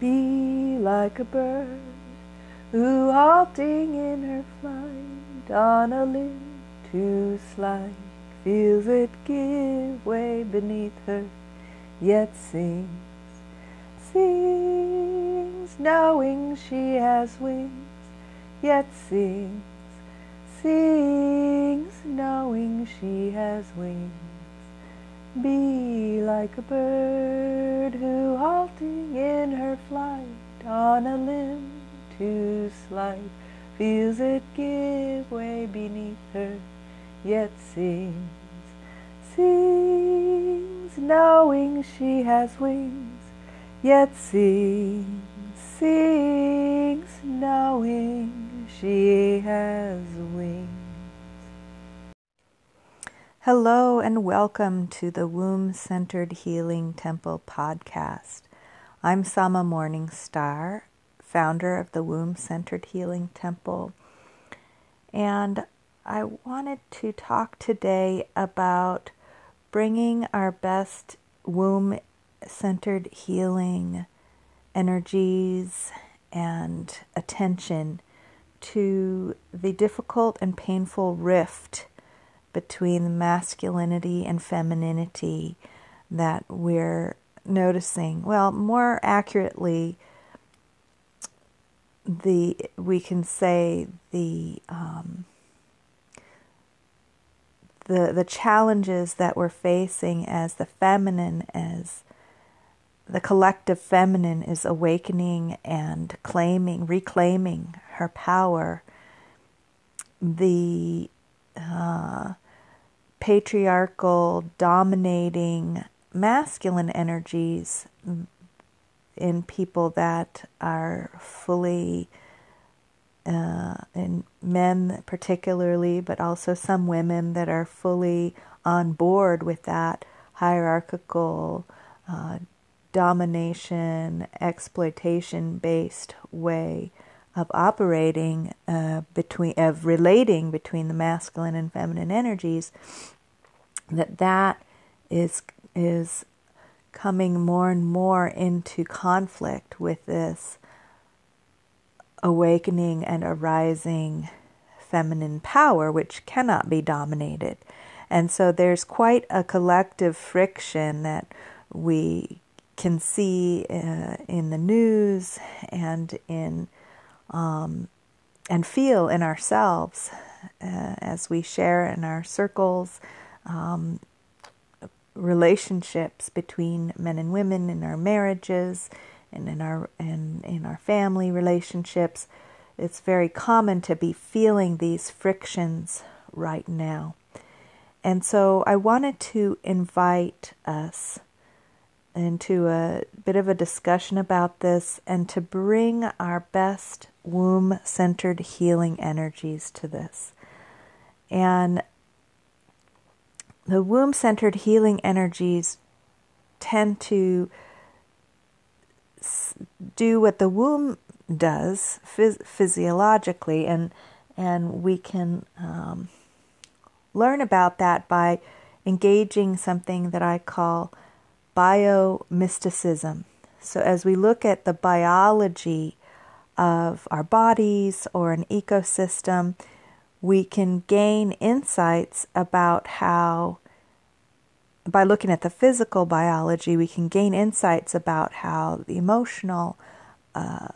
Be like a bird who halting in her flight on a limb too slight feels it give way beneath her, yet sings, sings, knowing she has wings, yet sings, sings, knowing she has wings. Be like a bird who halting in her flight on a limb to slide feels it give way beneath her yet sings, sings, knowing she has wings, yet sings, sings, knowing she has wings. Hello and welcome to the Womb Centered Healing Temple podcast. I'm Sama Morningstar, founder of the Womb Centered Healing Temple. And I wanted to talk today about bringing our best womb centered healing energies and attention to the difficult and painful rift between masculinity and femininity that we're noticing. Well, more accurately, the we can say the um, the the challenges that we're facing as the feminine as the collective feminine is awakening and claiming reclaiming her power the uh, patriarchal dominating masculine energies in people that are fully uh, in men particularly, but also some women that are fully on board with that hierarchical uh, domination, exploitation based way of operating uh, between of relating between the masculine and feminine energies that that is is coming more and more into conflict with this awakening and arising feminine power, which cannot be dominated. And so there's quite a collective friction that we can see uh, in the news and in um, and feel in ourselves uh, as we share in our circles, um, relationships between men and women in our marriages, and in our and in our family relationships, it's very common to be feeling these frictions right now. And so I wanted to invite us into a bit of a discussion about this and to bring our best womb centered healing energies to this. And the womb centered healing energies tend to do what the womb does phys- physiologically, and and we can um, learn about that by engaging something that I call biomysticism. So as we look at the biology of our bodies or an ecosystem, we can gain insights about how by looking at the physical biology, we can gain insights about how the emotional uh,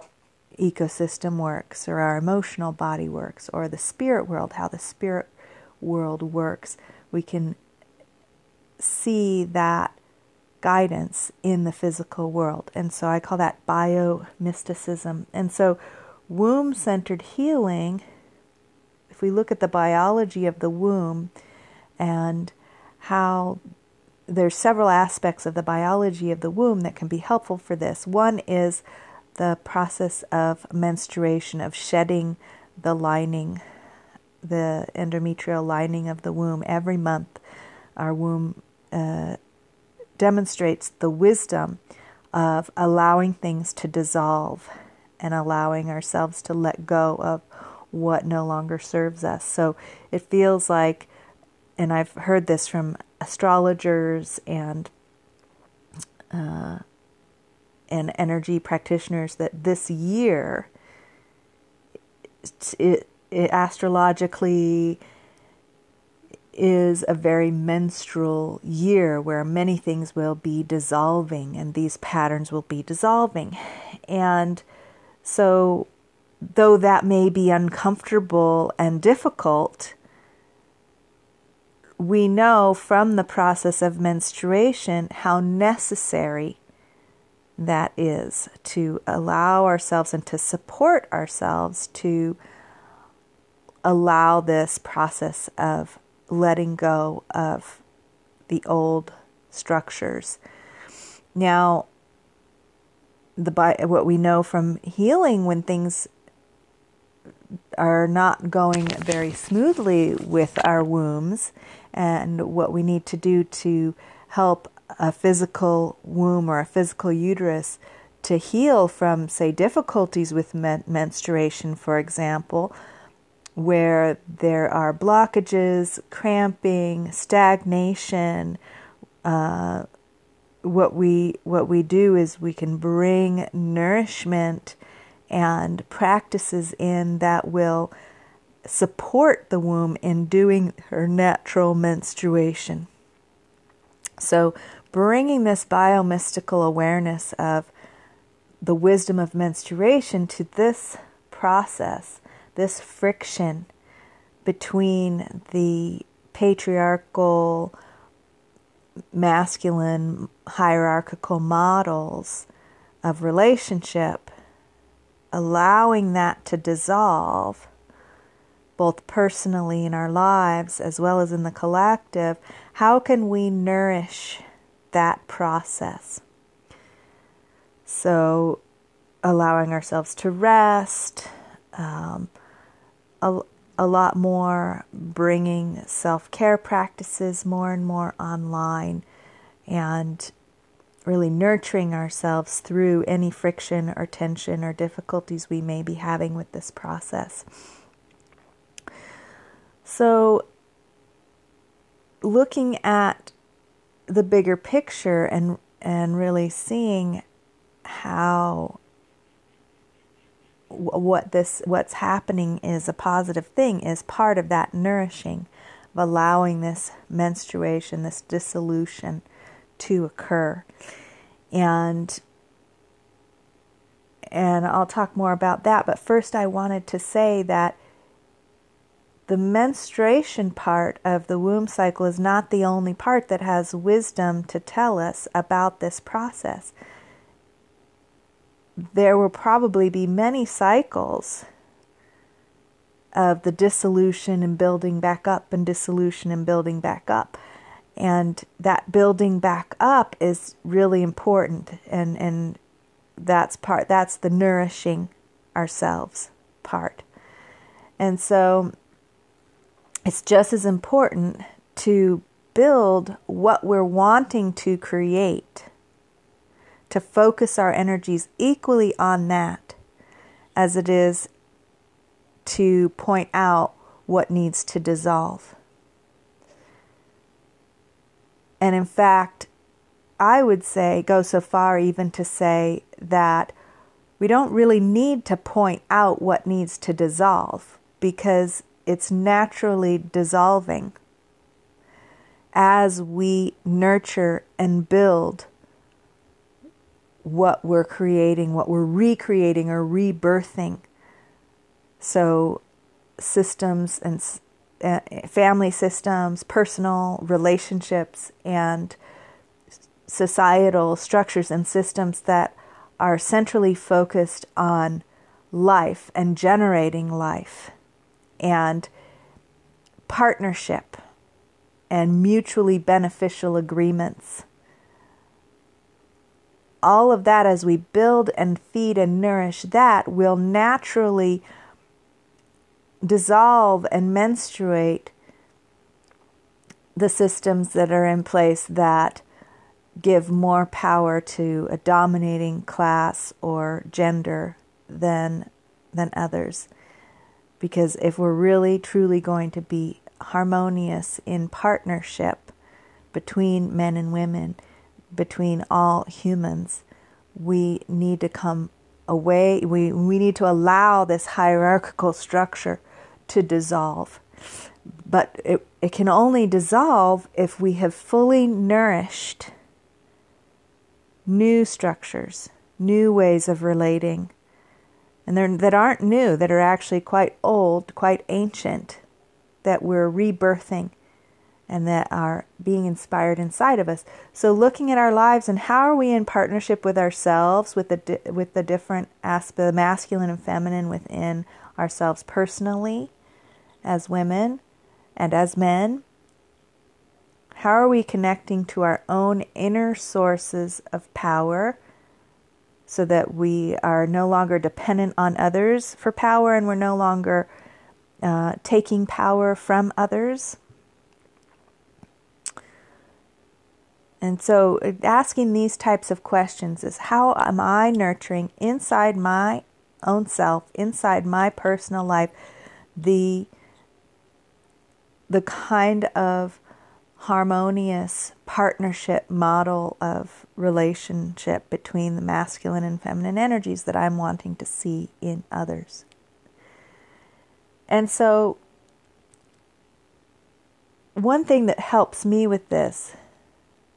ecosystem works, or our emotional body works, or the spirit world, how the spirit world works. We can see that guidance in the physical world. And so I call that bio mysticism. And so womb centered healing, if we look at the biology of the womb and how there's several aspects of the biology of the womb that can be helpful for this. One is the process of menstruation, of shedding the lining, the endometrial lining of the womb. Every month, our womb uh, demonstrates the wisdom of allowing things to dissolve and allowing ourselves to let go of what no longer serves us. So it feels like, and I've heard this from astrologers and uh, and energy practitioners that this year, it, it astrologically is a very menstrual year where many things will be dissolving and these patterns will be dissolving. And so, though that may be uncomfortable and difficult, we know from the process of menstruation how necessary that is to allow ourselves and to support ourselves to allow this process of letting go of the old structures. Now, the what we know from healing when things are not going very smoothly with our wombs and what we need to do to help a physical womb or a physical uterus to heal from say difficulties with men- menstruation for example where there are blockages, cramping, stagnation. Uh, what we what we do is we can bring nourishment and practices in that will support the womb in doing her natural menstruation. So, bringing this biomystical awareness of the wisdom of menstruation to this process this friction between the patriarchal, masculine, hierarchical models of relationship, allowing that to dissolve, both personally in our lives as well as in the collective, how can we nourish that process? So, allowing ourselves to rest, um, a, a lot more bringing self care practices more and more online and really nurturing ourselves through any friction or tension or difficulties we may be having with this process. So, looking at the bigger picture and and really seeing how what this what's happening is a positive thing is part of that nourishing of allowing this menstruation this dissolution to occur. And and I'll talk more about that but first I wanted to say that the menstruation part of the womb cycle is not the only part that has wisdom to tell us about this process there will probably be many cycles of the dissolution and building back up and dissolution and building back up. And that building back up is really important and, and that's part that's the nourishing ourselves part. And so it's just as important to build what we're wanting to create to focus our energies equally on that as it is to point out what needs to dissolve. And in fact, I would say, go so far even to say that we don't really need to point out what needs to dissolve because it's naturally dissolving as we nurture and build what we're creating, what we're recreating or rebirthing. So, systems and uh, family systems, personal relationships, and societal structures and systems that are centrally focused on life and generating life and partnership and mutually beneficial agreements all of that as we build and feed and nourish that will naturally dissolve and menstruate the systems that are in place that give more power to a dominating class or gender than than others. Because if we're really truly going to be harmonious in partnership between men and women between all humans, we need to come away, we, we need to allow this hierarchical structure to dissolve. But it, it can only dissolve if we have fully nourished new structures, new ways of relating, and that aren't new, that are actually quite old, quite ancient, that we're rebirthing and that are being inspired inside of us. So looking at our lives and how are we in partnership with ourselves, with the di- with the different aspects, the masculine and feminine within ourselves personally, as women, and as men. How are we connecting to our own inner sources of power? So that we are no longer dependent on others for power and we're no longer uh, taking power from others And so, uh, asking these types of questions is how am I nurturing inside my own self, inside my personal life, the the kind of harmonious partnership model of relationship between the masculine and feminine energies that I'm wanting to see in others. And so, one thing that helps me with this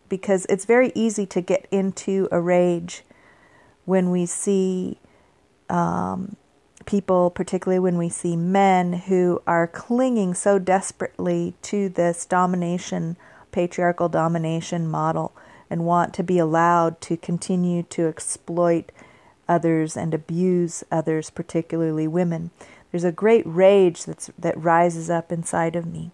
because it's very easy to get into a rage when we see um, people, particularly when we see men who are clinging so desperately to this domination, patriarchal domination model, and want to be allowed to continue to exploit others and abuse others, particularly women. There's a great rage that's, that rises up inside of me.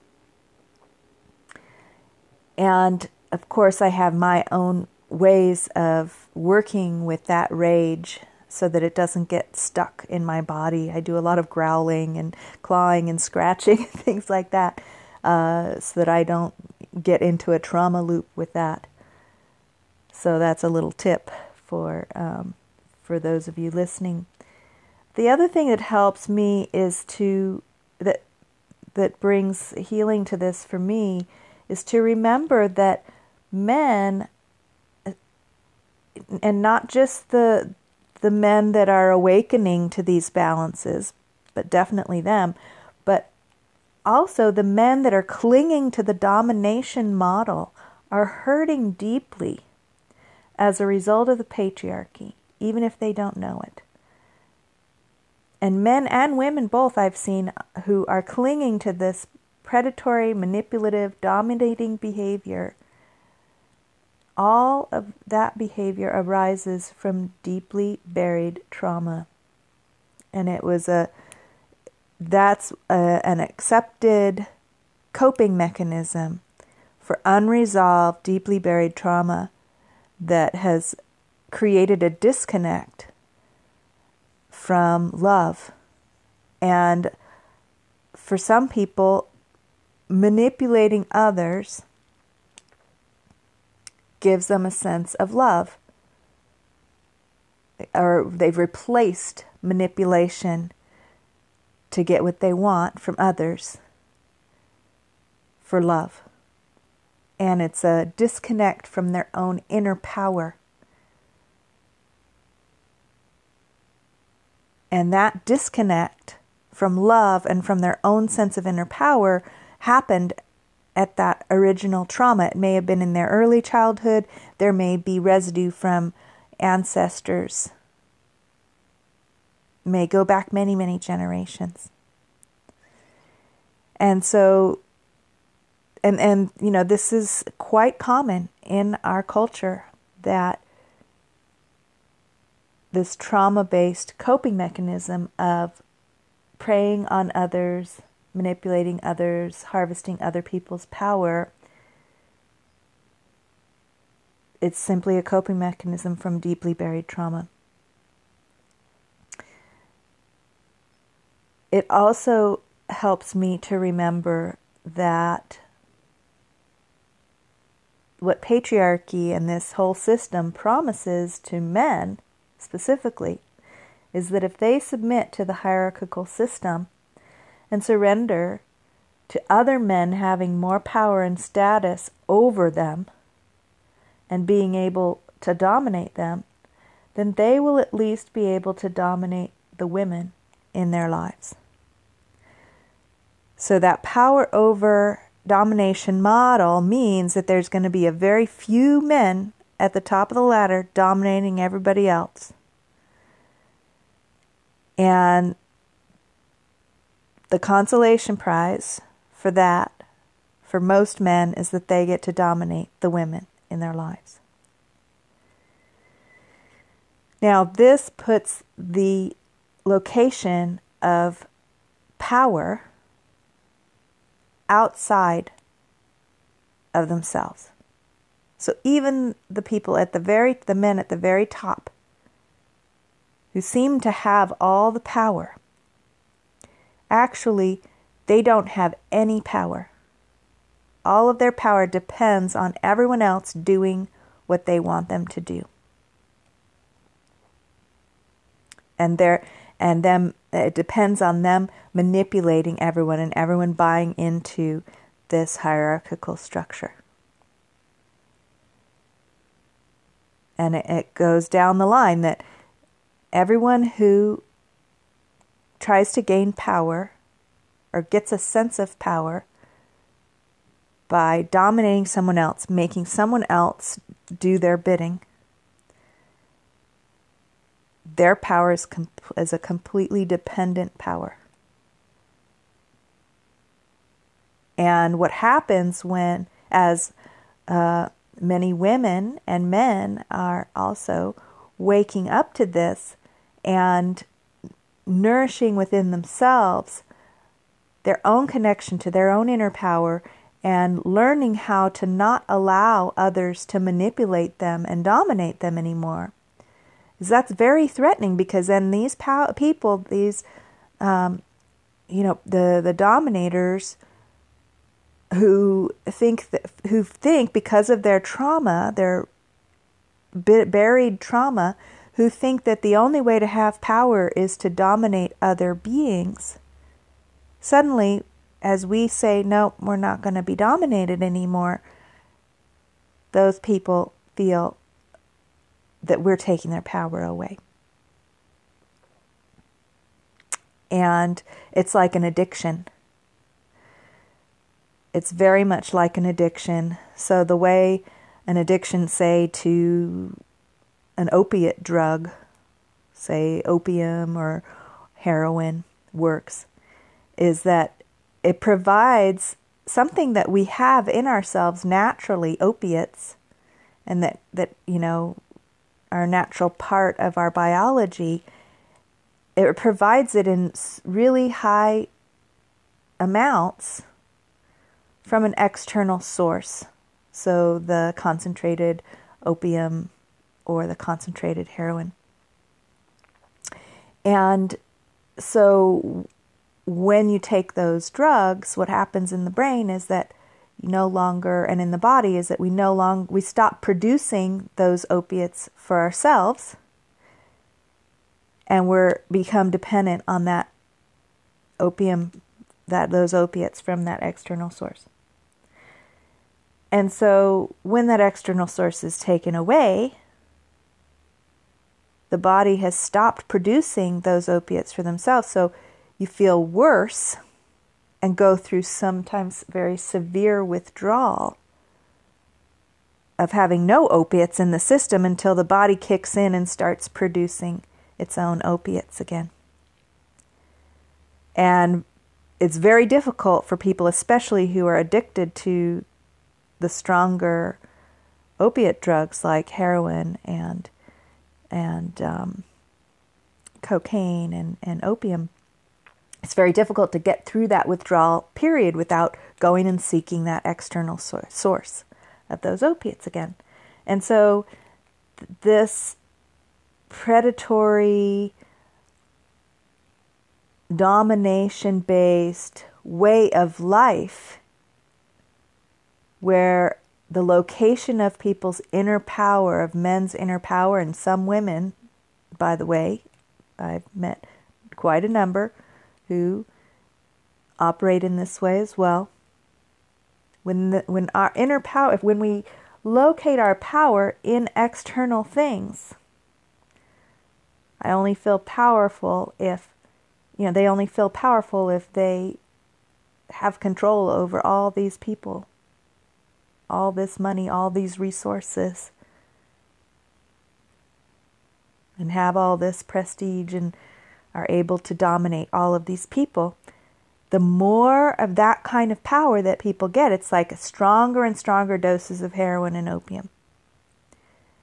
And of course, I have my own ways of working with that rage so that it doesn't get stuck in my body. I do a lot of growling and clawing and scratching, and things like that, uh, so that I don't get into a trauma loop with that. So that's a little tip for um, for those of you listening. The other thing that helps me is to that that brings healing to this for me is to remember that men and not just the the men that are awakening to these balances, but definitely them, but also the men that are clinging to the domination model are hurting deeply as a result of the patriarchy, even if they don't know it. And men and women both I've seen who are clinging to this predatory, manipulative, dominating behavior all of that behavior arises from deeply buried trauma. And it was a that's a, an accepted coping mechanism for unresolved, deeply buried trauma that has created a disconnect from love. And for some people, manipulating others gives them a sense of love. Or they've replaced manipulation to get what they want from others for love. And it's a disconnect from their own inner power. And that disconnect from love and from their own sense of inner power happened at that original trauma. It may have been in their early childhood, there may be residue from ancestors, may go back many, many generations. And so, and, and, you know, this is quite common in our culture that this trauma based coping mechanism of preying on others manipulating others, harvesting other people's power. It's simply a coping mechanism from deeply buried trauma. It also helps me to remember that what patriarchy and this whole system promises to men specifically is that if they submit to the hierarchical system, and surrender to other men having more power and status over them and being able to dominate them, then they will at least be able to dominate the women in their lives. So, that power over domination model means that there's going to be a very few men at the top of the ladder dominating everybody else. And the consolation prize for that, for most men, is that they get to dominate the women in their lives. Now, this puts the location of power outside of themselves. So even the people at the very the men at the very top who seem to have all the power actually they don't have any power. All of their power depends on everyone else doing what they want them to do. And their and them it depends on them manipulating everyone and everyone buying into this hierarchical structure. And it, it goes down the line that everyone who tries to gain power or gets a sense of power by dominating someone else, making someone else do their bidding, their power is, is a completely dependent power. And what happens when, as uh, many women and men are also waking up to this and nourishing within themselves their own connection to their own inner power and learning how to not allow others to manipulate them and dominate them anymore. That's very threatening because then these pow- people, these, um, you know, the the dominators who think that, who think because of their trauma, their buried trauma, who think that the only way to have power is to dominate other beings. Suddenly, as we say, no, we're not going to be dominated anymore, those people feel that we're taking their power away. And it's like an addiction. It's very much like an addiction. So, the way an addiction, say, to an opiate drug, say opium or heroin, works, is that it provides something that we have in ourselves naturally, opiates, and that, that you know, our natural part of our biology, it provides it in really high amounts from an external source. So the concentrated opium or the concentrated heroin. And so when you take those drugs, what happens in the brain is that you no longer and in the body is that we no longer we stop producing those opiates for ourselves and we're become dependent on that opium that those opiates from that external source. And so when that external source is taken away, the body has stopped producing those opiates for themselves. So you feel worse and go through sometimes very severe withdrawal of having no opiates in the system until the body kicks in and starts producing its own opiates again. And it's very difficult for people, especially who are addicted to the stronger opiate drugs like heroin and and um, cocaine and, and opium it's very difficult to get through that withdrawal period without going and seeking that external source of those opiates again. And so, th- this predatory, domination based way of life, where the location of people's inner power, of men's inner power, and some women, by the way, I've met quite a number who operate in this way as well. When the, when our inner power, when we locate our power in external things, I only feel powerful if, you know, they only feel powerful if they have control over all these people, all this money, all these resources, and have all this prestige and are able to dominate all of these people. The more of that kind of power that people get, it's like stronger and stronger doses of heroin and opium.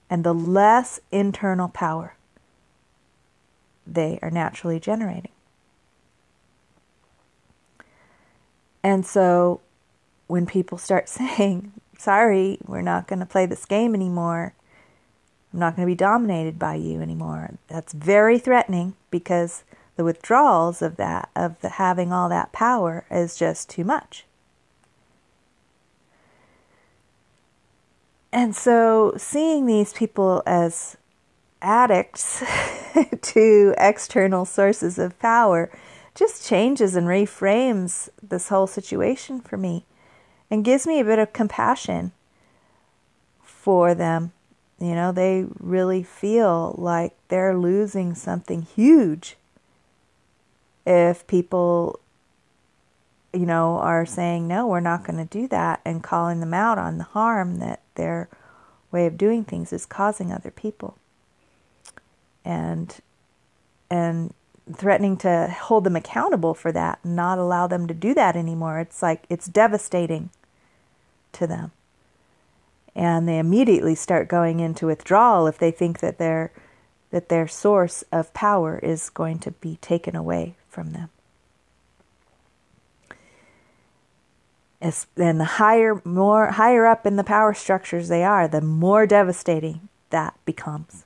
And the less internal power they are naturally generating. And so when people start saying, sorry, we're not going to play this game anymore, I'm not going to be dominated by you anymore, that's very threatening because the withdrawals of that, of the having all that power, is just too much. And so seeing these people as addicts to external sources of power just changes and reframes this whole situation for me and gives me a bit of compassion for them. You know, they really feel like they're losing something huge if people, you know, are saying, no, we're not going to do that and calling them out on the harm that their way of doing things is causing other people. And, and threatening to hold them accountable for that not allow them to do that anymore. It's like it's devastating to them. And they immediately start going into withdrawal if they think that their that their source of power is going to be taken away from them. As, and the higher more higher up in the power structures they are, the more devastating that becomes.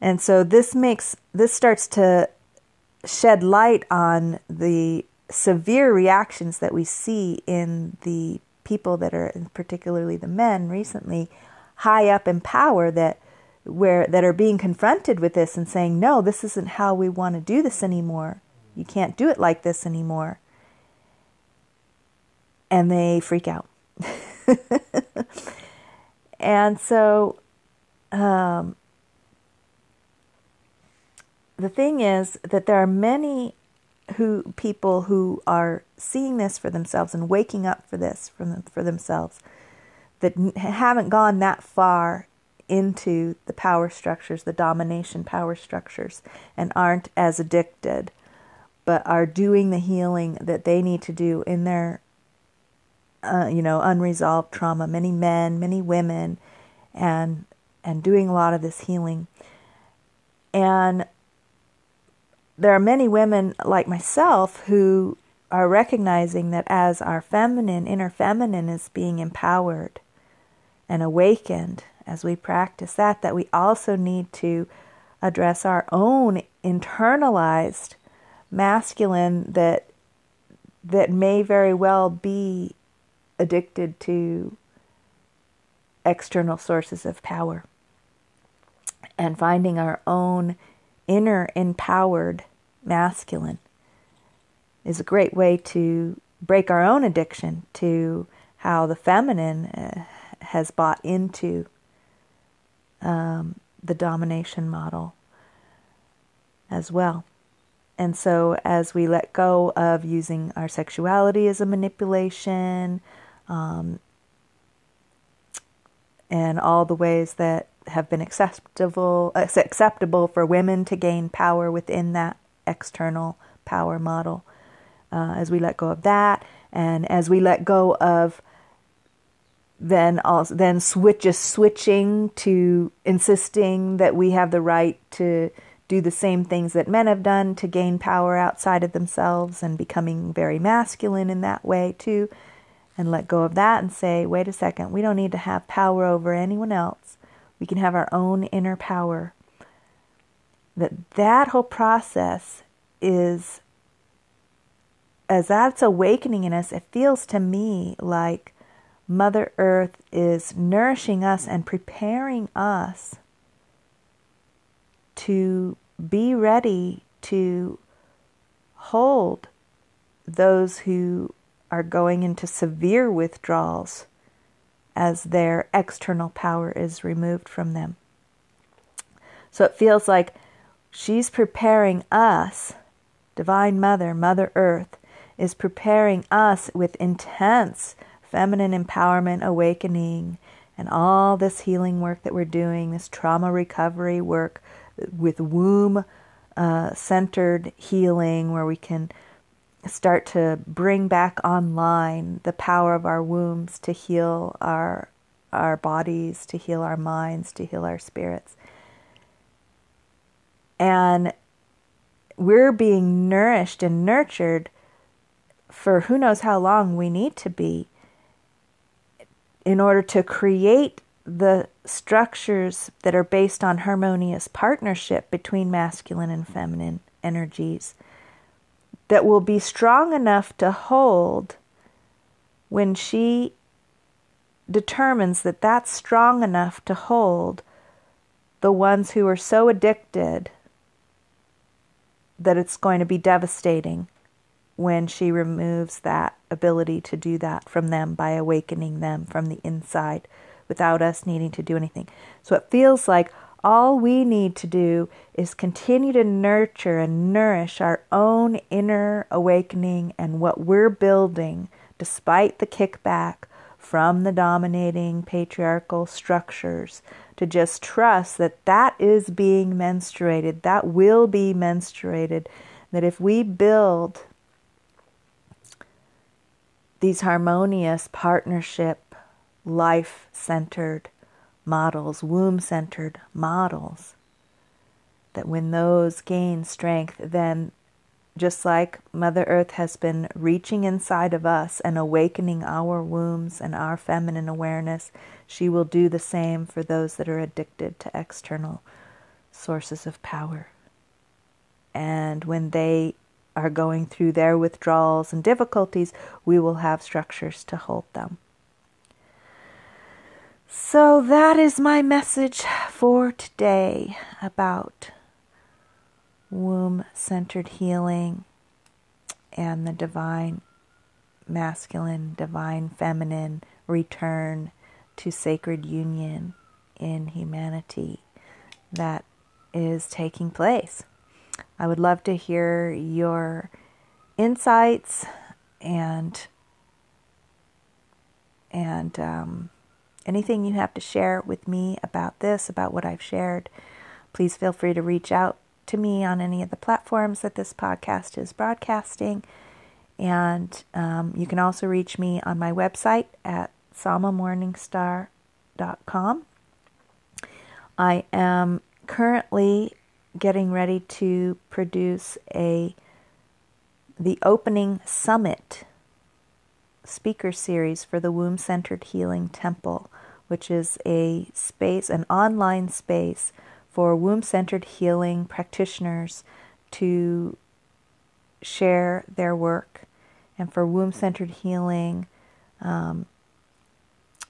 And so this makes this starts to shed light on the severe reactions that we see in the people that are particularly the men recently high up in power that where that are being confronted with this and saying no this isn't how we want to do this anymore. You can't do it like this anymore. And they freak out. And so um, the thing is that there are many who people who are seeing this for themselves and waking up for this for them, for themselves that haven't gone that far into the power structures, the domination power structures, and aren't as addicted, but are doing the healing that they need to do in their, uh, you know, unresolved trauma. Many men, many women, and and doing a lot of this healing. And there are many women like myself who are recognizing that as our feminine, inner feminine is being empowered and awakened as we practice that, that we also need to address our own internalized masculine that that may very well be addicted to external sources of power. And finding our own inner empowered masculine is a great way to break our own addiction to how the feminine uh, has bought into um, the domination model as well. And so, as we let go of using our sexuality as a manipulation, um, and all the ways that have been acceptable acceptable for women to gain power within that external power model. Uh, as we let go of that, and as we let go of then also then switch switching to insisting that we have the right to do the same things that men have done to gain power outside of themselves and becoming very masculine in that way too and let go of that and say wait a second we don't need to have power over anyone else we can have our own inner power that that whole process is as that's awakening in us it feels to me like mother earth is nourishing us and preparing us to be ready to hold those who are going into severe withdrawals as their external power is removed from them. So it feels like she's preparing us, Divine Mother, Mother Earth, is preparing us with intense feminine empowerment awakening and all this healing work that we're doing, this trauma recovery work with womb uh, centered healing, where we can start to bring back online the power of our wombs to heal our our bodies, to heal our minds, to heal our spirits. And we're being nourished and nurtured for who knows how long we need to be in order to create the structures that are based on harmonious partnership between masculine and feminine energies that will be strong enough to hold when she determines that that's strong enough to hold the ones who are so addicted that it's going to be devastating when she removes that ability to do that from them by awakening them from the inside without us needing to do anything. So it feels like all we need to do is continue to nurture and nourish our own inner awakening and what we're building despite the kickback from the dominating patriarchal structures to just trust that that is being menstruated, that will be menstruated, that if we build these harmonious partnership, life centered models, womb centered models, that when those gain strength, then just like Mother Earth has been reaching inside of us and awakening our wombs and our feminine awareness, she will do the same for those that are addicted to external sources of power. And when they are going through their withdrawals and difficulties, we will have structures to hold them. So that is my message for today about womb centered healing and the divine masculine, divine feminine return to sacred union in humanity that is taking place. I would love to hear your insights and and um, anything you have to share with me about this, about what I've shared. Please feel free to reach out to me on any of the platforms that this podcast is broadcasting. And um, you can also reach me on my website at samamorningstar.com. I am currently getting ready to produce a the opening summit speaker series for the Womb Centered Healing Temple, which is a space, an online space for womb centered healing practitioners to share their work and for womb centered healing um,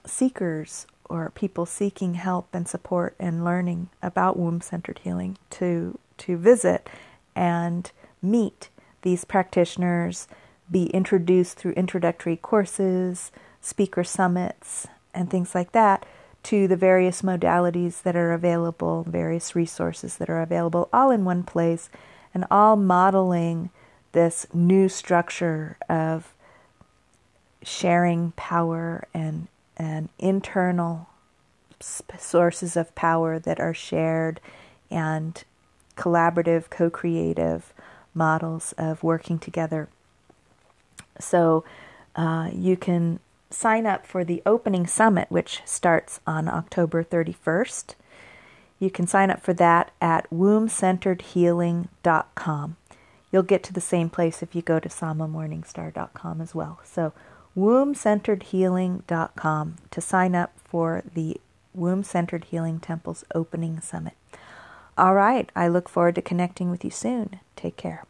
seekers or people seeking help and support and learning about womb centered healing to to visit and meet these practitioners, be introduced through introductory courses, speaker summits, and things like that to the various modalities that are available, various resources that are available, all in one place, and all modeling this new structure of sharing power and and internal sources of power that are shared and collaborative, co creative models of working together. So uh, you can sign up for the opening summit, which starts on October 31st. You can sign up for that at wombcenteredhealing.com. You'll get to the same place if you go to samamorningstar.com as well. So wombcenteredhealing.com to sign up for the Womb Centered Healing Temple's opening summit. All right, I look forward to connecting with you soon. Take care.